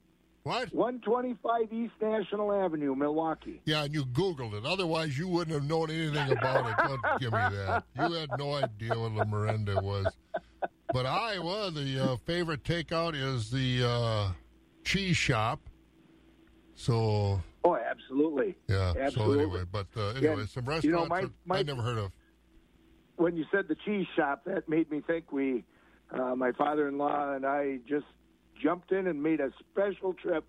What? 125 East National Avenue, Milwaukee. Yeah, and you Googled it. Otherwise, you wouldn't have known anything about it. Don't give me that. You had no idea what La Merenda was. But Iowa, the uh, favorite takeout is the uh, cheese shop. So, Oh, absolutely. yeah. Absolutely. So, anyway, but uh, anyway, Yeah, some you restaurants know, my- my- I never heard of. When you said the cheese shop, that made me think we, uh, my father-in-law and I, just jumped in and made a special trip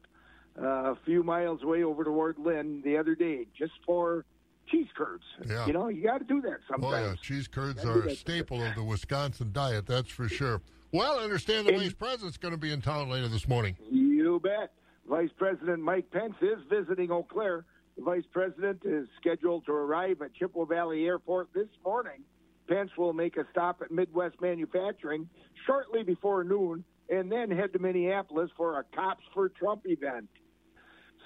uh, a few miles away over toward Lynn the other day, just for cheese curds. Yeah. You know, you got to do that Oh, yeah. sometimes. Cheese curds are a staple of the Wisconsin diet, that's for sure. Well, I understand the And- vice president's going to be in town later this morning. You bet. Vice President Mike Pence is visiting Eau Claire. The Vice President is scheduled to arrive at Chippewa Valley Airport this morning. Pence will make a stop at Midwest Manufacturing shortly before noon and then head to Minneapolis for a Cops for Trump event.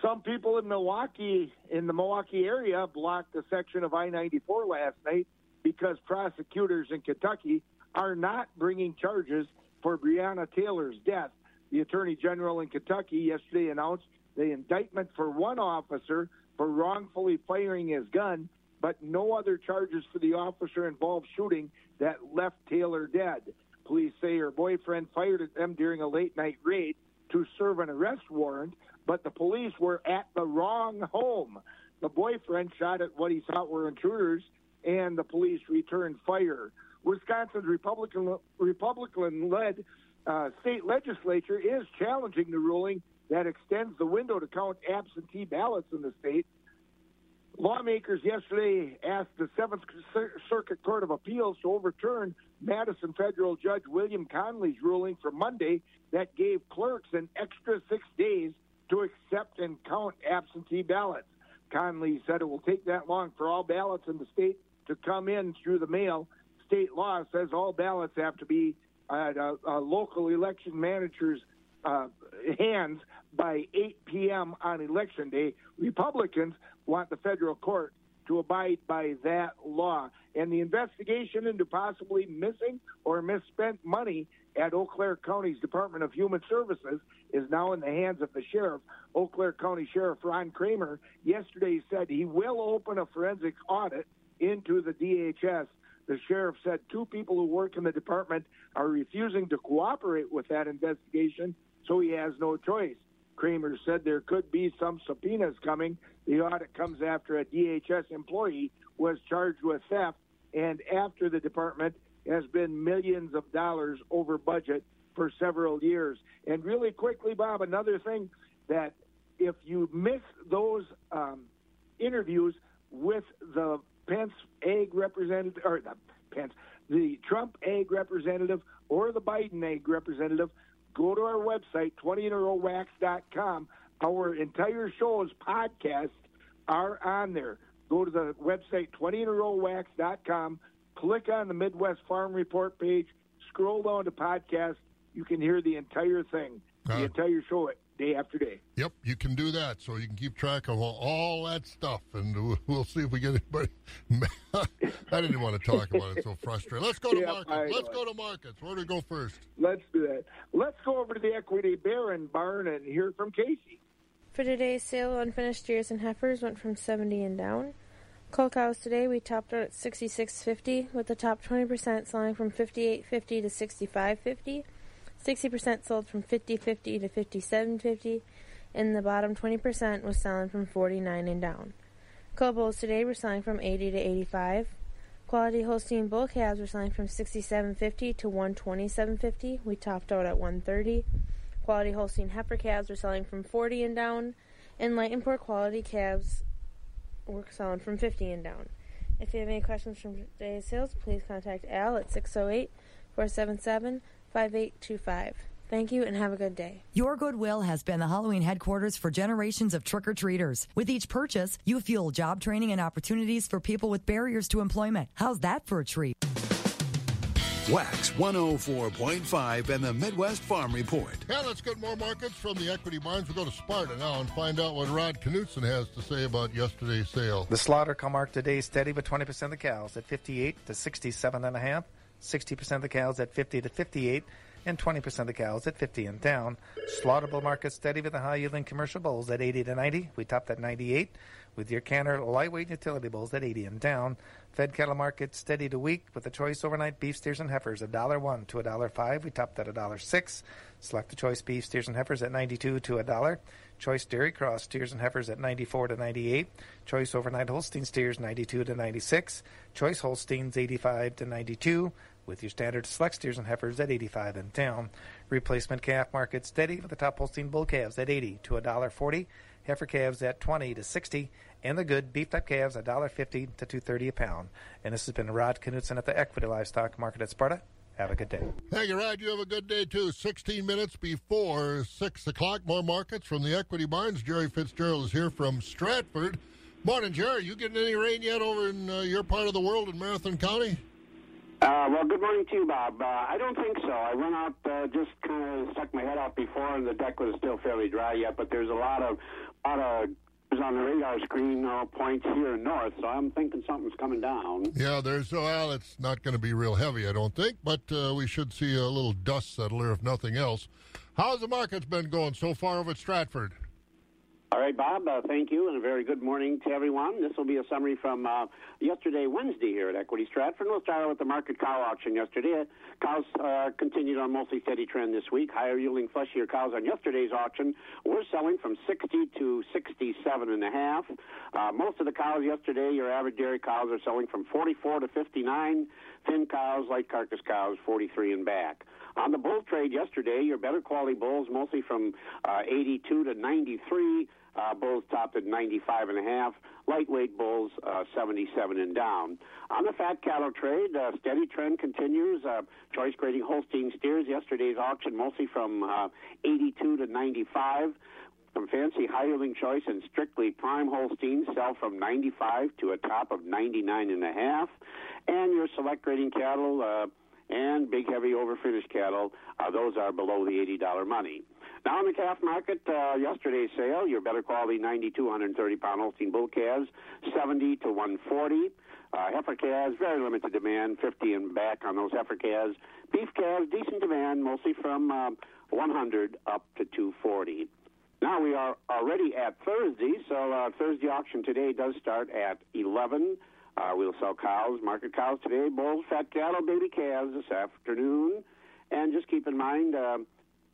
Some people in Milwaukee, in the Milwaukee area, blocked a section of I 94 last night because prosecutors in Kentucky are not bringing charges for Breonna Taylor's death. The Attorney General in Kentucky yesterday announced the indictment for one officer for wrongfully firing his gun, but no other charges for the officer involved shooting that left Taylor dead. Police say her boyfriend fired at them during a late night raid to serve an arrest warrant, but the police were at the wrong home. The boyfriend shot at what he thought were intruders, and the police returned fire. Wisconsin's Republican Republican-led uh, state legislature is challenging the ruling that extends the window to count absentee ballots in the state. Lawmakers yesterday asked the Seventh Circuit Court of Appeals to overturn Madison federal judge William Conley's ruling from Monday that gave clerks an extra six days to accept and count absentee ballots. Conley said it will take that long for all ballots in the state to come in through the mail. State law says all ballots have to be at a, a local election manager's uh, hands by 8 p.m. on election day. Republicans want the federal court to abide by that law. And the investigation into possibly missing or misspent money at Eau Claire County's Department of Human Services is now in the hands of the sheriff. Eau Claire County Sheriff Ron Cramer yesterday said he will open a forensic audit into the DHS. The sheriff said two people who work in the department are refusing to cooperate with that investigation, so he has no choice. Cramer said there could be some subpoenas coming. The audit comes after a DHS employee was charged with theft, and after the department has been millions of dollars over budget for several years. And really quickly, Bob, another thing that if you miss those um, interviews with the Pence egg representative, or the Pence, the Trump egg representative, or the Biden egg representative, go to our website, 20inarowwax.com. Our entire show's podcasts are on there. Go to the website, 20inarowwax.com, click on the Midwest Farm Report page, scroll down to podcast. You can hear the entire thing, the Uh, entire show, day after day. Yep, you can do that, so you can keep track of all, all that stuff, and we'll- we'll see if we get anybody. [laughs] I didn't want to talk about it; so frustrating. Let's go to Yeah, markets. Let's go to markets. Where to go first? Let's do that. Let's go over to the Equity Baron Barn and hear from Casey. For today's sale, unfinished steers and heifers went from 70 and down. Cull cows today we topped out at 66.50, with the top 20% selling from 58.50 to 65.50. 60% sold from 50.50 to 57.50, and the bottom 20% was selling from 49 and down. Cull bulls today were selling from 80 to 85. Quality Holstein bull calves were selling from 67.50 to 127.50. We topped out at 130. Quality Holstein heifer calves were selling from 40 and down, and light and poor quality calves we're selling from 50 and down. If you have any questions from today's sales, please contact Al at 608 477 5825. Thank you and have a good day. Your Goodwill has been the Halloween headquarters for generations of trick or treaters. With each purchase, you fuel job training and opportunities for people with barriers to employment. How's that for a treat? Wax 104.5 and the Midwest Farm Report. Yeah, let's get more markets from the equity barns. We'll go to Sparta now and find out what Rod Knutson has to say about yesterday's sale. The slaughter cow mark today is steady with 20% of the cows at 58 to 67 and a half, 60% of the cows at 50 to 58, and 20% of the cows at 50 and down. Slaughterable market steady with the high yielding commercial bulls at 80 to 90. We topped at 98 with your canner lightweight utility bulls at 80 and down. Fed cattle market steady to weak with the choice overnight beef steers and heifers a dollar one to a dollar five. We topped at a dollar six. Select the choice beef steers and heifers at 92 to a dollar. Choice dairy cross steers and heifers at 94 to 98. Choice overnight Holstein steers 92 to 96. Choice Holsteins 85 to 92 with your standard select steers and heifers at 85 and down. Replacement calf market steady with the top Holstein bull calves at 80 to $1.40, heifer calves at 20 to 60, and the good beef type calves $1.50 to 2.30 a pound. And this has been Rod Knutson at the Equity Livestock Market at Sparta. Have a good day. Thank you, Rod. You have a good day, too. 16 minutes before 6 o'clock. More markets from the Equity Barns. Jerry Fitzgerald is here from Stratford. Morning, Jerry. You getting any rain yet over in uh, your part of the world in Marathon County? Uh, well, good morning to you, Bob. Uh, I don't think so. I went out, uh, just kind of stuck my head out before, and the deck was still fairly dry yet. But there's a lot of, lot of on the radar screen uh, points here north, so I'm thinking something's coming down. Yeah, there's, well, it's not going to be real heavy, I don't think, but uh, we should see a little dust settler, if nothing else. How's the markets been going so far over at Stratford? All right, Bob, uh, thank you, and a very good morning to everyone. This will be a summary from uh, yesterday, Wednesday, here at Equity Stratford. We'll start out with the market cow auction yesterday. Cows uh, continued on a mostly steady trend this week. Higher yielding fleshier cows on yesterday's auction were selling from 60 to 67 and a half. Uh, most of the cows yesterday, your average dairy cows, are selling from 44 to 59. Thin cows, light carcass cows, 43 and back. On the bull trade yesterday, your better quality bulls, mostly from uh, 82 to 93. Uh, bulls topped at 95 and a half. Lightweight bulls, uh, 77 and down. On the fat cattle trade, uh, steady trend continues. Uh, choice grading Holstein steers yesterday's auction mostly from uh, 82 to 95. Some fancy high yielding choice and strictly prime Holsteins sell from 95 to a top of 99 and a half. And your select grading cattle uh, and big heavy overfinished cattle, uh, those are below the $80 money. Now in the calf market, uh, yesterday's sale, your better quality 92, 130 pound Holstein bull calves, 70 to 140. Uh, heifer calves, very limited demand, 50 and back on those heifer calves. Beef calves, decent demand, mostly from uh, 100 up to 240. Now we are already at Thursday, so uh, Thursday auction today does start at 11. Uh, we'll sell cows, market cows today, bulls, fat cattle, baby calves this afternoon. And just keep in mind, uh,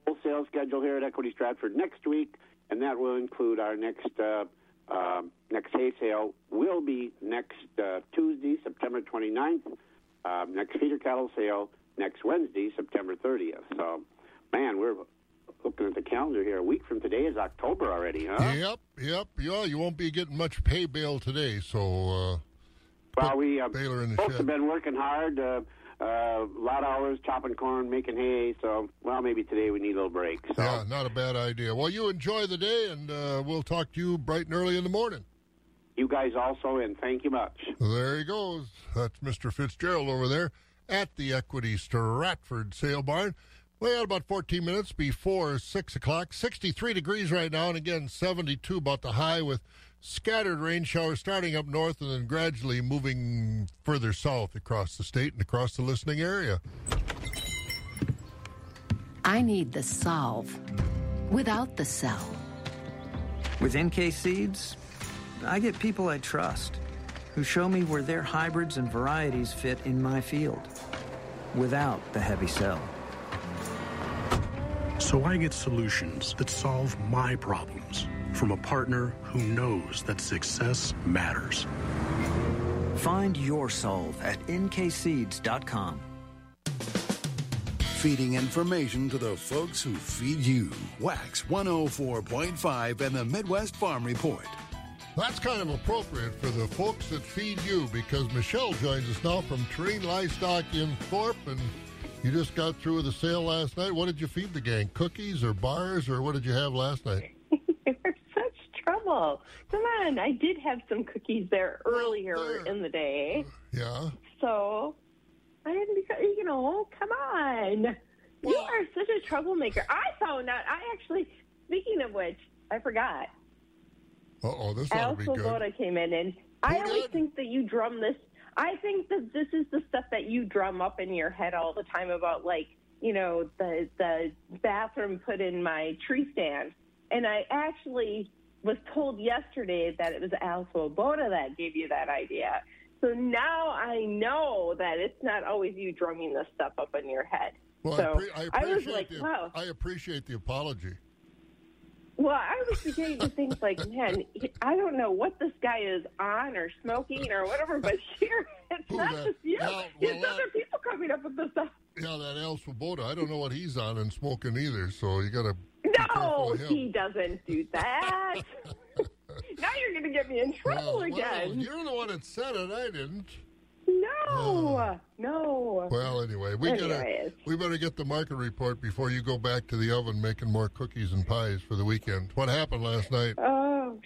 wholesale schedule here at Equity Stratford next week, and that will include our next uh, uh, next hay sale will be next uh, Tuesday, September 29th. Uh, next feeder cattle sale next Wednesday, September 30th. So, man, we're looking at the calendar here. A week from today is October already, huh? Yep, yep. Yeah, you won't be getting much pay bail today, so. Uh, well, we uh, Baylor in the folks shed. have been working hard. Uh, uh, a lot of hours chopping corn, making hay. So, well, maybe today we need a little break. So, Yeah, not a bad idea. Well, you enjoy the day, and uh, we'll talk to you bright and early in the morning. you guys also, and thank you much. There he goes. That's Mr. Fitzgerald over there at the Equity Stratford Sale Barn. We had about 14 minutes before 6 o'clock. 63 degrees right now, and again, 72 about the high with scattered rain showers starting up north and then gradually moving further south across the state and across the listening area. I need the solve without the sell. With NK Seeds, I get people I trust who show me where their hybrids and varieties fit in my field without the heavy sell. So I get solutions that solve my problems from a partner who knows that success matters. Find your solve at nkseeds.com. Feeding information to the folks who feed you. Wax 104.5 and the Midwest Farm Report. That's kind of appropriate for the folks that feed you because Michelle joins us now from Terrain Livestock in Thorp, and you just got through with the sale last night. What did you feed the gang? Cookies or bars, or what did you have last night? Come on, I did have some cookies there earlier in the day. Yeah. So, I didn't, because, you know, come on. You are such a troublemaker. I found out, I actually, speaking of which, I forgot. Uh oh, this ought Al. Svoboda came in, and I always think that you drum this. I think that this is the stuff that you drum up in your head all the time about, like, you know, the the bathroom put in my tree stand. And I actually was told yesterday that it was Al Swoboda that gave you that idea. So now I know that it's not always you drumming this stuff up in your head. Well, so I, appre- I I was appreciate like, the, wow. I appreciate the apology. Well, I was beginning to think, like, man, I don't know what this guy is on or smoking or whatever, but here [laughs] it's not that? just you. Al- There's well, other people coming up with this stuff. Yeah, that Al Swoboda. I don't know what he's on and smoking either, so you got to. [laughs] No, he doesn't do that. [laughs] now you're going to get me in oh, trouble Well, again. you're the one that said it. I didn't. no, oh. no. Well, anyway, we gotta we better get the market report before you go back to the oven making more cookies and pies for the weekend. What happened last night? Oh,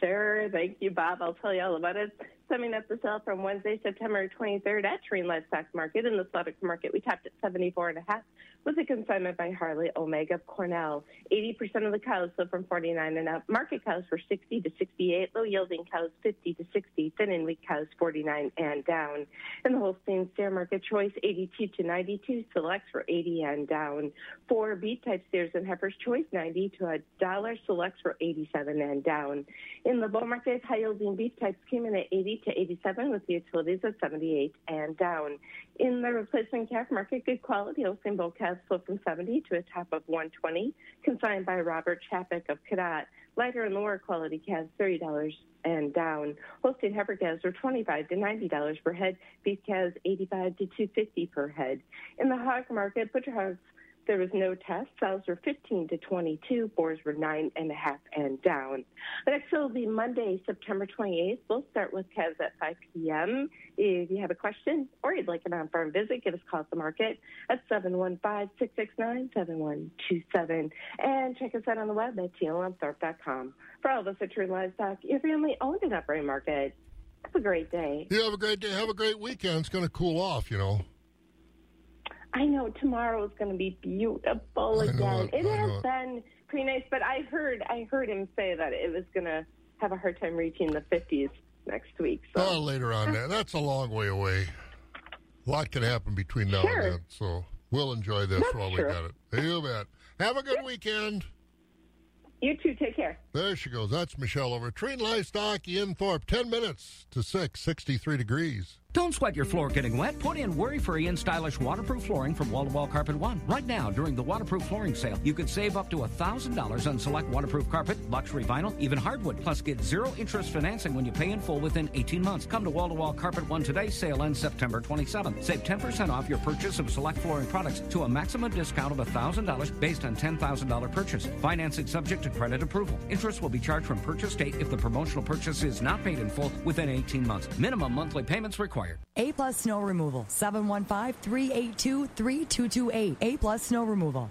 sure. Thank you, Bob. I'll tell you all about it. Summing up the sale from Wednesday, September 23rd at Train Livestock Market in the Slaughter Market. We topped at 74 and a half with a consignment by Harley Omega Cornell. 80% of the cows sold from 49 and up. Market cows were 60 to 68. Low yielding cows 50 to 60. Thin and weak cows 49 and down. In the Holstein Steer Market choice 82 to 92. Selects were 80 and down. For beef type steers and heifers choice 90 to a dollar. Selects were 87 and down. In the bull market, high yielding beef types came in at 80 to 87 with the utilities at 78 and down. In the replacement calf market, good quality Holstein bull calves sold from 70 to a top of 120, consigned by Robert Chapek of Cadott. Lighter and lower quality calves, $30 and down. Holstein heifer calves were 25 to $90 per head. Beef calves, 85 to 250 per head. In the hog market, butcher hogs there was no test. Sows were 15 to 22. Boars were nine and a half and down. The next will be Monday, September 28th. We'll start with calves at 5 p.m. If you have a question or you'd like an on-farm visit, give us a call at the market at 715-669-7127. And check us out on the web at tlmthorpe.com. For all of us at True Livestock, your family owned and operated market. Have a great day. You have a great day. Have a great weekend. It's going to cool off, you know. I know tomorrow is going to be beautiful I again. it, has it. been pretty nice, but I heard I heard him say that it was going to have a hard time reaching the 50s next week. So Oh, later on. That. That's a long way away. A lot can happen between now Sure. and then, so we'll enjoy this That's while we true. got it. You bet. Have a good weekend. you too. Take care. There she goes. That's Michelle over. Train Livestock in Thorp. 10 minutes to 6, 63 degrees. Don't sweat your floor getting wet. Put in worry-free and stylish waterproof flooring from Wall to Wall Carpet One. Right now, during the waterproof flooring sale, you could save up to $1,000 on select waterproof carpet, luxury vinyl, even hardwood. Plus, get zero interest financing when you pay in full within 18 months. Come to Wall to Wall Carpet One today. Sale ends September 27th. Save 10% off your purchase of select flooring products to a maximum discount of $1,000 based on $10,000 purchase. Financing subject to credit approval. Interest will be charged from purchase date if the promotional purchase is not paid in full within 18 months. Minimum monthly payments required. A plus snow removal. 715-382-3228. A plus snow removal.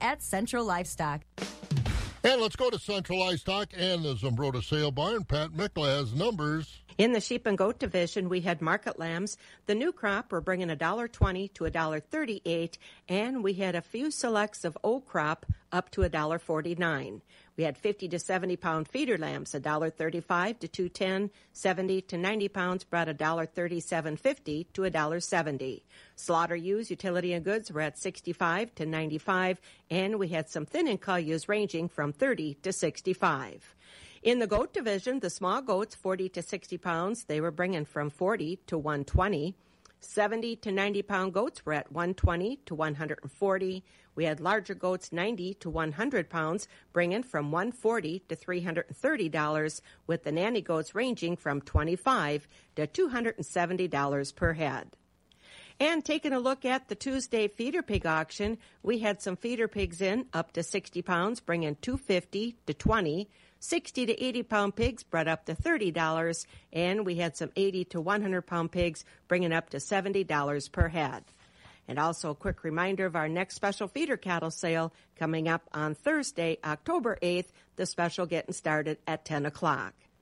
at Central Livestock. And let's go to Central Livestock and the Zumbrota Sale Barn. Pat Mickla has numbers. In the sheep and goat division, we had market lambs. The new crop were bringing $1.20 to $1.38, and we had a few selects of old crop up to $1.49. We had 50 to 70 pound feeder lambs, $1.35 to 210, 70 to 90 pounds brought $1.3750 to $1.70. Slaughter ewes, utility and goods were at 65 to 95, and we had some thin and cull ewes ranging from 30 to 65. In the goat division, the small goats, 40 to 60 pounds, they were bringing from 40 to 120. 70 to 90 pound goats were at 120 to 140. We had larger goats 90 to 100 pounds, bringing from 140 to 330 dollars, with the nanny goats ranging from 25 to 270 dollars per head. And taking a look at the Tuesday feeder pig auction, we had some feeder pigs in up to 60 pounds, bringing 250 to 20. 60 to 80 pound pigs brought up to $30, and we had some 80 to 100 pound pigs bringing up to $70 per head. And also a quick reminder of our next special feeder cattle sale coming up on Thursday, October 8th, the special getting started at 10 o'clock.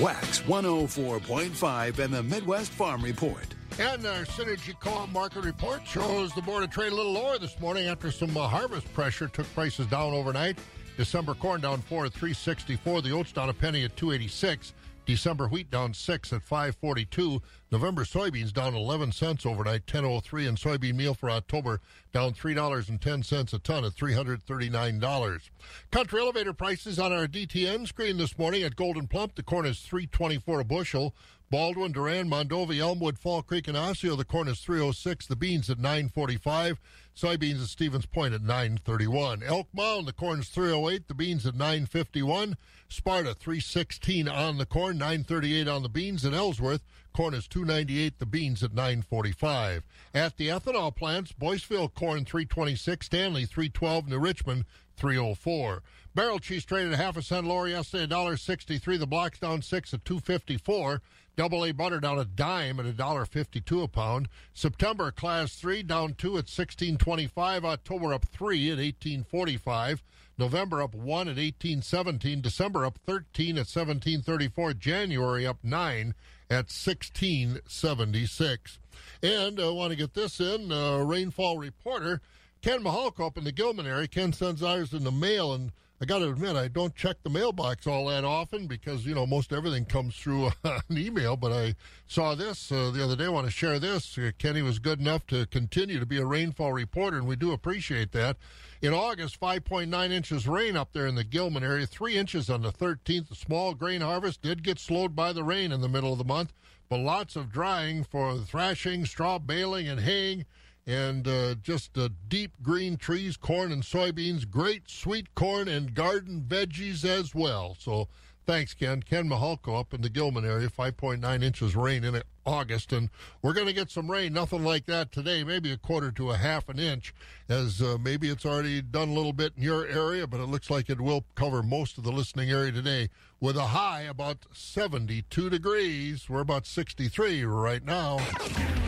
Wax 104.5 and the Midwest Farm Report. And our Synergy Co-op market report shows the Board of Trade a little lower this morning after some uh, harvest pressure took prices down overnight. December corn down four at 364. The oats down a penny at 286. December wheat down six at 542. November soybeans down 11 cents overnight, 1003. And soybean meal for October down $3.10 a ton at $339. Country elevator prices on our DTN screen this morning at Gold'n Plump. The corn is 324 a bushel. Baldwin, Durand, Mondovi, Elmwood, Fall Creek, and Osseo. The corn is 306. The beans at 945. Soybeans at Stevens Point at 931. Elk Mound, the corn is 308. The beans at 951. Sparta 316 on the corn, 938 on the beans. And Ellsworth, corn is 298. The beans at 945. At the ethanol plants, Boyceville corn 326. Stanley 312. New Richmond 304. Barrel cheese traded a half a cent lower yesterday, $1.63. The block's down six at 254. Double A butter down a dime at $1.52 a pound. September class three down two at 1625. October up three at 1845. November up one at 1817. December up 13 at 1734. January up nine at 1676. And I want to get this in. Uh, rainfall reporter Ken Mahalko up in the Gilman area. Ken sends ours in the mail, and I got to admit, I don't check the mailbox all that often because, you know, most everything comes through [laughs] an email. But I saw this uh, the other day. I want to share this. Uh, Kenny was good enough to continue to be a rainfall reporter, and we do appreciate that. In August, 5.9 inches rain up there in the Gilman area, 3 inches on the 13th. The small grain harvest did get slowed by the rain in the middle of the month, but lots of drying for thrashing, straw baling, and haying and uh, just uh, deep green trees, corn and soybeans, great sweet corn and garden veggies as well. So thanks, Ken. Ken Mahalko up in the Gilman area, 5.9 inches rain in August, and we're going to get some rain, nothing like that today, maybe a quarter to a half an inch, as uh, maybe it's already done a little bit in your area, but it looks like it will cover most of the listening area today with a high about 72 degrees. We're about 63 right now.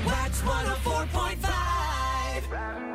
Wax 104.5. Bad